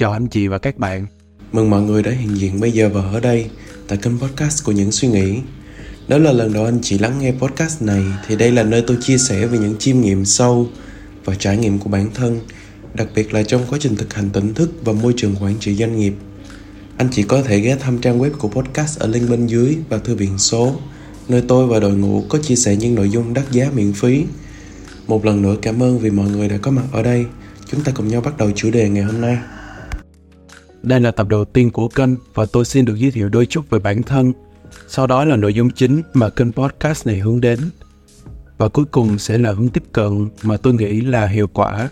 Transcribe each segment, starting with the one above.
chào anh chị và các bạn. Mừng mọi người đã hiện diện bây giờ và ở đây tại kênh podcast của những suy nghĩ. Nếu là lần đầu anh chị lắng nghe podcast này thì đây là nơi tôi chia sẻ về những chiêm nghiệm sâu và trải nghiệm của bản thân, đặc biệt là trong quá trình thực hành tỉnh thức và môi trường quản trị doanh nghiệp. Anh chị có thể ghé thăm trang web của podcast ở link bên dưới và thư viện số, nơi tôi và đội ngũ có chia sẻ những nội dung đắt giá miễn phí. Một lần nữa cảm ơn vì mọi người đã có mặt ở đây. Chúng ta cùng nhau bắt đầu chủ đề ngày hôm nay. Đây là tập đầu tiên của kênh và tôi xin được giới thiệu đôi chút về bản thân. Sau đó là nội dung chính mà kênh podcast này hướng đến. Và cuối cùng sẽ là hướng tiếp cận mà tôi nghĩ là hiệu quả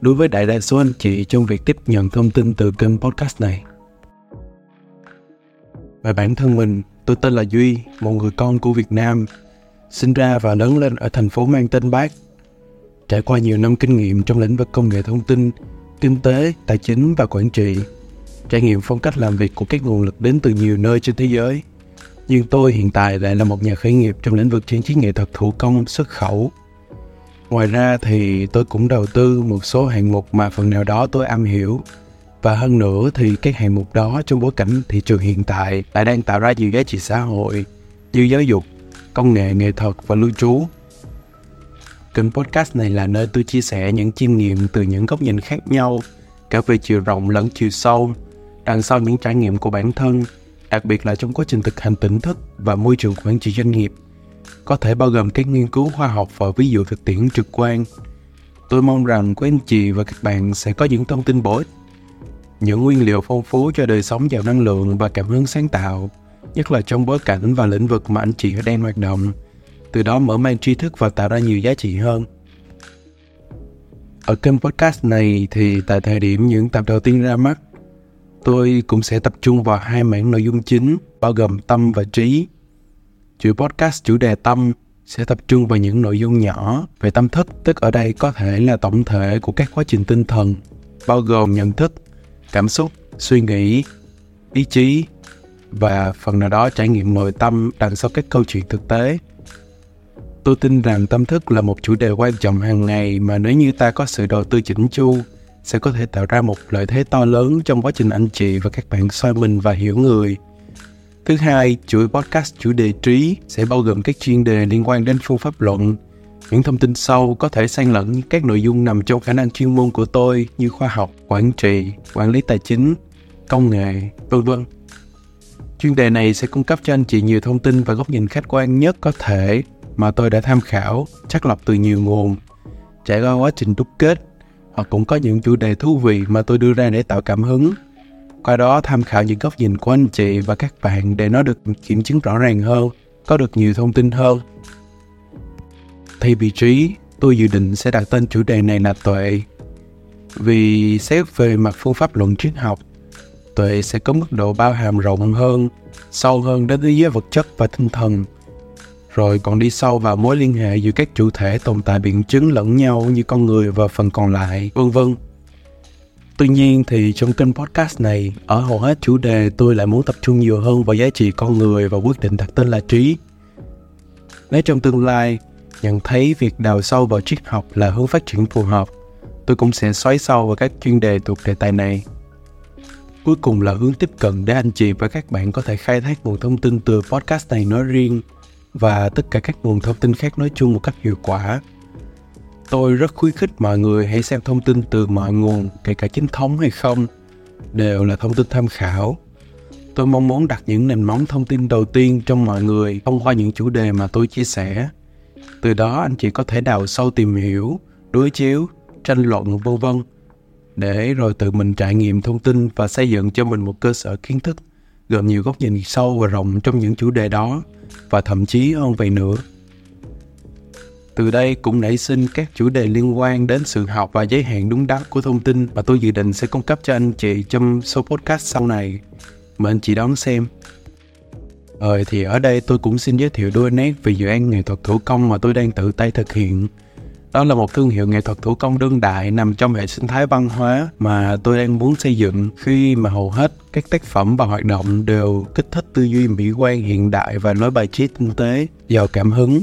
đối với đại đa số anh chị trong việc tiếp nhận thông tin từ kênh podcast này. Về bản thân mình, tôi tên là Duy, một người con của Việt Nam, sinh ra và lớn lên ở thành phố mang tên Bác. Trải qua nhiều năm kinh nghiệm trong lĩnh vực công nghệ thông tin, kinh tế, tài chính và quản trị, trải nghiệm phong cách làm việc của các nguồn lực đến từ nhiều nơi trên thế giới. Nhưng tôi hiện tại lại là một nhà khởi nghiệp trong lĩnh vực trang trí nghệ thuật thủ công xuất khẩu. Ngoài ra thì tôi cũng đầu tư một số hạng mục mà phần nào đó tôi am hiểu. Và hơn nữa thì các hạng mục đó trong bối cảnh thị trường hiện tại lại đang tạo ra nhiều giá trị xã hội như giáo dục, công nghệ nghệ thuật và lưu trú. Kênh podcast này là nơi tôi chia sẻ những chiêm nghiệm từ những góc nhìn khác nhau, cả về chiều rộng lẫn chiều sâu, đằng sau những trải nghiệm của bản thân, đặc biệt là trong quá trình thực hành tỉnh thức và môi trường quản trị doanh nghiệp, có thể bao gồm các nghiên cứu khoa học và ví dụ thực tiễn trực quan. Tôi mong rằng quý anh chị và các bạn sẽ có những thông tin bổ ích, những nguyên liệu phong phú cho đời sống giàu năng lượng và cảm hứng sáng tạo, nhất là trong bối cảnh và lĩnh vực mà anh chị đang hoạt động, từ đó mở mang tri thức và tạo ra nhiều giá trị hơn. Ở kênh podcast này thì tại thời điểm những tập đầu tiên ra mắt, tôi cũng sẽ tập trung vào hai mảng nội dung chính bao gồm tâm và trí. Chuỗi podcast chủ đề tâm sẽ tập trung vào những nội dung nhỏ về tâm thức, tức ở đây có thể là tổng thể của các quá trình tinh thần, bao gồm nhận thức, cảm xúc, suy nghĩ, ý chí và phần nào đó trải nghiệm nội tâm đằng sau các câu chuyện thực tế. Tôi tin rằng tâm thức là một chủ đề quan trọng hàng ngày mà nếu như ta có sự đầu tư chỉnh chu sẽ có thể tạo ra một lợi thế to lớn trong quá trình anh chị và các bạn soi mình và hiểu người. Thứ hai, chuỗi podcast chủ đề trí sẽ bao gồm các chuyên đề liên quan đến phương pháp luận, những thông tin sâu có thể xen lẫn các nội dung nằm trong khả năng chuyên môn của tôi như khoa học, quản trị, quản lý tài chính, công nghệ, vân vân. Chuyên đề này sẽ cung cấp cho anh chị nhiều thông tin và góc nhìn khách quan nhất có thể mà tôi đã tham khảo, chắc lọc từ nhiều nguồn, trải qua quá trình đúc kết hoặc cũng có những chủ đề thú vị mà tôi đưa ra để tạo cảm hứng. Qua đó tham khảo những góc nhìn của anh chị và các bạn để nó được kiểm chứng rõ ràng hơn, có được nhiều thông tin hơn. Thay vị trí, tôi dự định sẽ đặt tên chủ đề này là tuệ. Vì xét về mặt phương pháp luận triết học, tuệ sẽ có mức độ bao hàm rộng hơn, sâu hơn đến thế giới vật chất và tinh thần – rồi còn đi sâu vào mối liên hệ giữa các chủ thể tồn tại biện chứng lẫn nhau như con người và phần còn lại, vân vân. Tuy nhiên thì trong kênh podcast này, ở hầu hết chủ đề tôi lại muốn tập trung nhiều hơn vào giá trị con người và quyết định đặt tên là trí. Nếu trong tương lai, nhận thấy việc đào sâu vào triết học là hướng phát triển phù hợp, tôi cũng sẽ xoáy sâu vào các chuyên đề thuộc đề tài này. Cuối cùng là hướng tiếp cận để anh chị và các bạn có thể khai thác nguồn thông tin từ podcast này nói riêng và tất cả các nguồn thông tin khác nói chung một cách hiệu quả. Tôi rất khuyến khích mọi người hãy xem thông tin từ mọi nguồn, kể cả chính thống hay không, đều là thông tin tham khảo. Tôi mong muốn đặt những nền móng thông tin đầu tiên trong mọi người thông qua những chủ đề mà tôi chia sẻ. Từ đó anh chị có thể đào sâu tìm hiểu, đối chiếu, tranh luận vân vân để rồi tự mình trải nghiệm thông tin và xây dựng cho mình một cơ sở kiến thức gồm nhiều góc nhìn sâu và rộng trong những chủ đề đó, và thậm chí hơn vậy nữa. Từ đây cũng nảy sinh các chủ đề liên quan đến sự học và giới hạn đúng đắn của thông tin mà tôi dự định sẽ cung cấp cho anh chị trong số podcast sau này. Mời anh chị đón xem. Ờ thì ở đây tôi cũng xin giới thiệu đôi nét về dự án nghệ thuật thủ công mà tôi đang tự tay thực hiện đó là một thương hiệu nghệ thuật thủ công đương đại nằm trong hệ sinh thái văn hóa mà tôi đang muốn xây dựng khi mà hầu hết các tác phẩm và hoạt động đều kích thích tư duy mỹ quan hiện đại và nói bài trí tinh tế, giàu cảm hứng.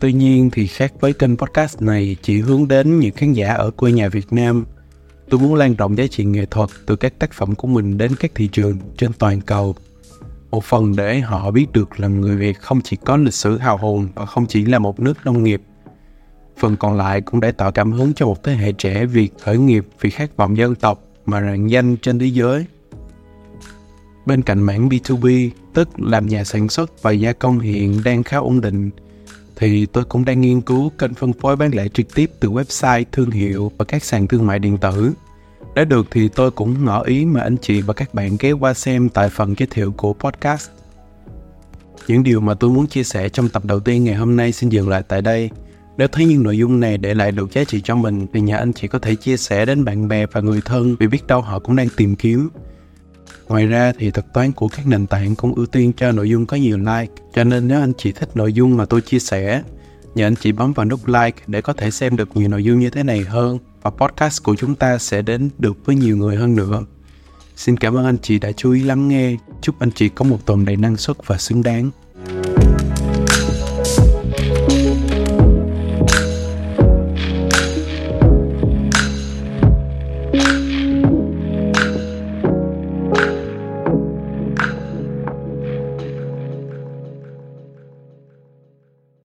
Tuy nhiên thì khác với kênh podcast này chỉ hướng đến những khán giả ở quê nhà Việt Nam, tôi muốn lan rộng giá trị nghệ thuật từ các tác phẩm của mình đến các thị trường trên toàn cầu. Một phần để họ biết được là người Việt không chỉ có lịch sử hào hùng và không chỉ là một nước nông nghiệp. Phần còn lại cũng để tạo cảm hứng cho một thế hệ trẻ việc khởi nghiệp vì khát vọng dân tộc mà rạng danh trên thế giới. Bên cạnh mảng B2B, tức làm nhà sản xuất và gia công hiện đang khá ổn định, thì tôi cũng đang nghiên cứu kênh phân phối bán lẻ trực tiếp từ website, thương hiệu và các sàn thương mại điện tử. Đã được thì tôi cũng ngỏ ý mà anh chị và các bạn ghé qua xem tại phần giới thiệu của podcast. Những điều mà tôi muốn chia sẻ trong tập đầu tiên ngày hôm nay xin dừng lại tại đây. Nếu thấy những nội dung này để lại được giá trị cho mình thì nhà anh chị có thể chia sẻ đến bạn bè và người thân vì biết đâu họ cũng đang tìm kiếm Ngoài ra thì thuật toán của các nền tảng cũng ưu tiên cho nội dung có nhiều like, cho nên nếu anh chị thích nội dung mà tôi chia sẻ, nhờ anh chị bấm vào nút like để có thể xem được nhiều nội dung như thế này hơn và podcast của chúng ta sẽ đến được với nhiều người hơn nữa. Xin cảm ơn anh chị đã chú ý lắng nghe. Chúc anh chị có một tuần đầy năng suất và xứng đáng.